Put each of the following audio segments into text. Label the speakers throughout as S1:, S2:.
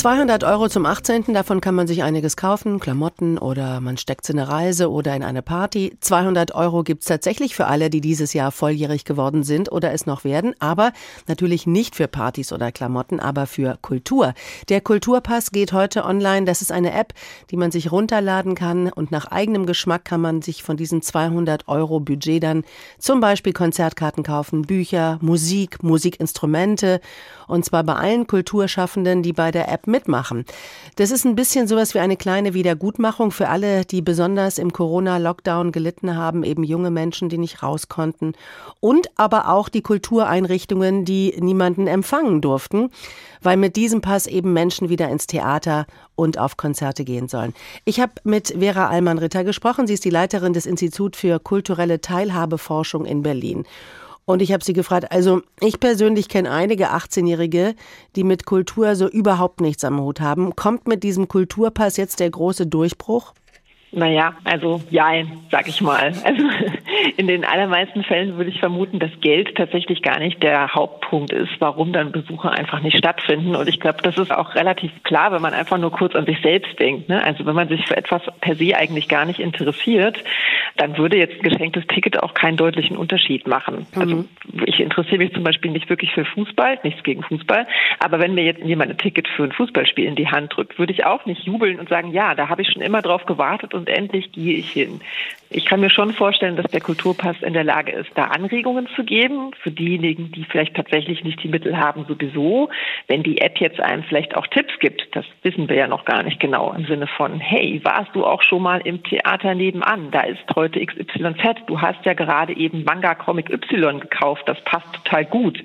S1: 200 Euro zum 18. Davon kann man sich einiges kaufen, Klamotten oder man steckt in eine Reise oder in eine Party. 200 Euro gibt's tatsächlich für alle, die dieses Jahr volljährig geworden sind oder es noch werden, aber natürlich nicht für Partys oder Klamotten, aber für Kultur. Der Kulturpass geht heute online. Das ist eine App, die man sich runterladen kann und nach eigenem Geschmack kann man sich von diesen 200 Euro Budget dann zum Beispiel Konzertkarten kaufen, Bücher, Musik, Musikinstrumente und zwar bei allen Kulturschaffenden, die bei der App mitmachen. Das ist ein bisschen sowas wie eine kleine Wiedergutmachung für alle, die besonders im Corona-Lockdown gelitten haben, eben junge Menschen, die nicht raus konnten und aber auch die Kultureinrichtungen, die niemanden empfangen durften, weil mit diesem Pass eben Menschen wieder ins Theater und auf Konzerte gehen sollen. Ich habe mit Vera Allmann-Ritter gesprochen. Sie ist die Leiterin des Instituts für kulturelle Teilhabeforschung in Berlin. Und ich habe sie gefragt, also ich persönlich kenne einige 18-Jährige, die mit Kultur so überhaupt nichts am Hut haben. Kommt mit diesem Kulturpass jetzt der große Durchbruch?
S2: Naja, also ja, sag ich mal. Also in den allermeisten Fällen würde ich vermuten, dass Geld tatsächlich gar nicht der Hauptpunkt ist, warum dann Besuche einfach nicht stattfinden. Und ich glaube, das ist auch relativ klar, wenn man einfach nur kurz an sich selbst denkt. Ne? Also wenn man sich für etwas per se eigentlich gar nicht interessiert, dann würde jetzt ein geschenktes Ticket auch keinen deutlichen Unterschied machen. Also mhm. ich interessiere mich zum Beispiel nicht wirklich für Fußball, nichts gegen Fußball, aber wenn mir jetzt jemand ein Ticket für ein Fußballspiel in die Hand drückt, würde ich auch nicht jubeln und sagen, ja, da habe ich schon immer drauf gewartet und endlich gehe ich hin. Ich kann mir schon vorstellen, dass der Kulturpass in der Lage ist, da Anregungen zu geben für diejenigen, die vielleicht tatsächlich nicht die Mittel haben, sowieso. Wenn die App jetzt einem vielleicht auch Tipps gibt, das wissen wir ja noch gar nicht genau im Sinne von, hey, warst du auch schon mal im Theater nebenan? Da ist heute XYZ. Du hast ja gerade eben Manga Comic Y gekauft. Das passt total gut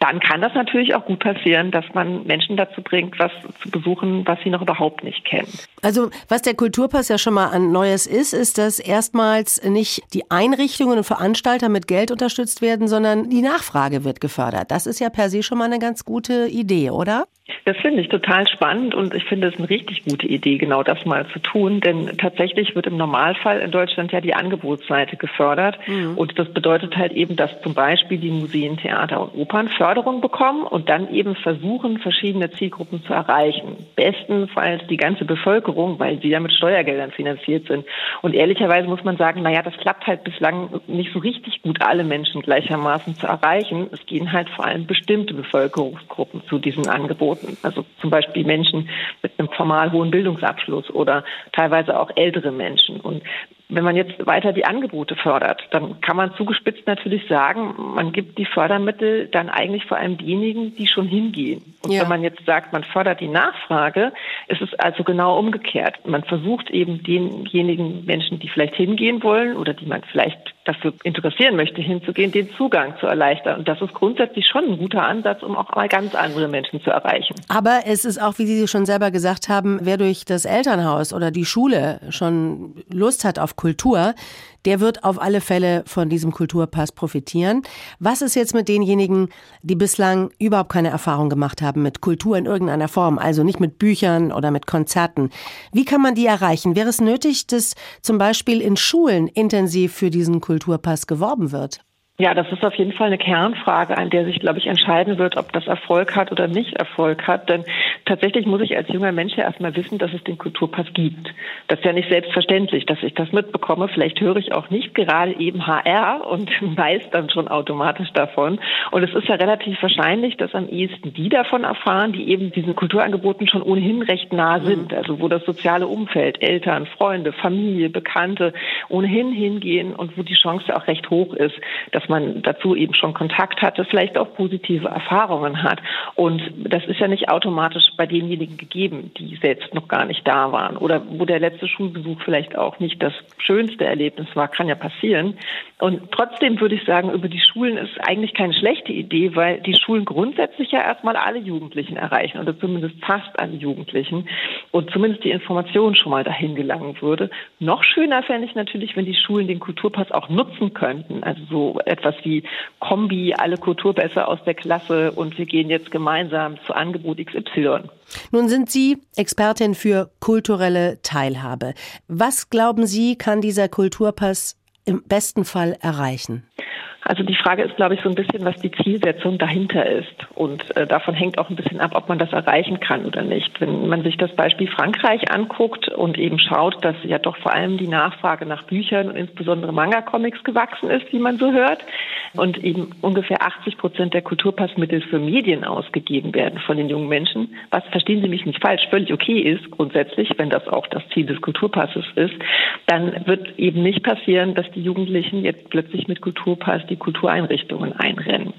S2: dann kann das natürlich auch gut passieren, dass man Menschen dazu bringt, was zu besuchen, was sie noch überhaupt nicht kennen.
S1: Also was der Kulturpass ja schon mal an Neues ist, ist, dass erstmals nicht die Einrichtungen und Veranstalter mit Geld unterstützt werden, sondern die Nachfrage wird gefördert. Das ist ja per se schon mal eine ganz gute Idee, oder?
S2: Das finde ich total spannend und ich finde es eine richtig gute Idee, genau das mal zu tun. Denn tatsächlich wird im Normalfall in Deutschland ja die Angebotsseite gefördert. Mhm. Und das bedeutet halt eben, dass zum Beispiel die Museen, Theater und Opern Förderung bekommen und dann eben versuchen, verschiedene Zielgruppen zu erreichen. Bestenfalls die ganze Bevölkerung, weil sie ja mit Steuergeldern finanziert sind. Und ehrlicherweise muss man sagen, naja, das klappt halt bislang nicht so richtig gut, alle Menschen gleichermaßen zu erreichen. Es gehen halt vor allem bestimmte Bevölkerungsgruppen zu diesen Angeboten. Also zum Beispiel Menschen mit einem formal hohen Bildungsabschluss oder teilweise auch ältere Menschen. Und wenn man jetzt weiter die Angebote fördert, dann kann man zugespitzt natürlich sagen, man gibt die Fördermittel dann eigentlich vor allem diejenigen, die schon hingehen. Und ja. wenn man jetzt sagt, man fördert die Nachfrage, ist es also genau umgekehrt. Man versucht eben denjenigen Menschen, die vielleicht hingehen wollen oder die man vielleicht dafür interessieren möchte, hinzugehen, den Zugang zu erleichtern. Und das ist grundsätzlich schon ein guter Ansatz, um auch mal ganz andere Menschen zu erreichen.
S1: Aber es ist auch, wie Sie schon selber gesagt haben, wer durch das Elternhaus oder die Schule schon Lust hat auf Kultur, der wird auf alle Fälle von diesem Kulturpass profitieren. Was ist jetzt mit denjenigen, die bislang überhaupt keine Erfahrung gemacht haben mit Kultur in irgendeiner Form, also nicht mit Büchern oder mit Konzerten? Wie kann man die erreichen? Wäre es nötig, dass zum Beispiel in Schulen intensiv für diesen Kulturpass geworben wird?
S2: Ja, das ist auf jeden Fall eine Kernfrage, an der sich, glaube ich, entscheiden wird, ob das Erfolg hat oder nicht Erfolg hat. Denn tatsächlich muss ich als junger Mensch ja erstmal wissen, dass es den Kulturpass gibt. Das ist ja nicht selbstverständlich, dass ich das mitbekomme. Vielleicht höre ich auch nicht gerade eben HR und weiß dann schon automatisch davon. Und es ist ja relativ wahrscheinlich, dass am ehesten die davon erfahren, die eben diesen Kulturangeboten schon ohnehin recht nah sind. Mhm. Also wo das soziale Umfeld, Eltern, Freunde, Familie, Bekannte ohnehin hingehen und wo die Chance auch recht hoch ist, dass man dazu eben schon Kontakt hatte, vielleicht auch positive Erfahrungen hat. Und das ist ja nicht automatisch bei denjenigen gegeben, die selbst noch gar nicht da waren oder wo der letzte Schulbesuch vielleicht auch nicht das schönste Erlebnis war, kann ja passieren. Und trotzdem würde ich sagen, über die Schulen ist eigentlich keine schlechte Idee, weil die Schulen grundsätzlich ja erstmal alle Jugendlichen erreichen oder zumindest fast alle Jugendlichen und zumindest die Information schon mal dahin gelangen würde. Noch schöner fände ich natürlich, wenn die Schulen den Kulturpass auch nutzen könnten. Also so etwas wie Kombi, alle Kulturpässe aus der Klasse und wir gehen jetzt gemeinsam zu Angebot XY.
S1: Nun sind Sie Expertin für kulturelle Teilhabe. Was glauben Sie, kann dieser Kulturpass im besten Fall erreichen?
S2: Also die Frage ist, glaube ich, so ein bisschen, was die Zielsetzung dahinter ist. Und äh, davon hängt auch ein bisschen ab, ob man das erreichen kann oder nicht. Wenn man sich das Beispiel Frankreich anguckt und eben schaut, dass ja doch vor allem die Nachfrage nach Büchern und insbesondere Manga-Comics gewachsen ist, wie man so hört, und eben ungefähr 80 Prozent der Kulturpassmittel für Medien ausgegeben werden von den jungen Menschen, was, verstehen Sie mich nicht falsch, völlig okay ist grundsätzlich, wenn das auch das Ziel des Kulturpasses ist, dann wird eben nicht passieren, dass die Jugendlichen jetzt plötzlich mit Kulturpass die Kultureinrichtungen einrennen.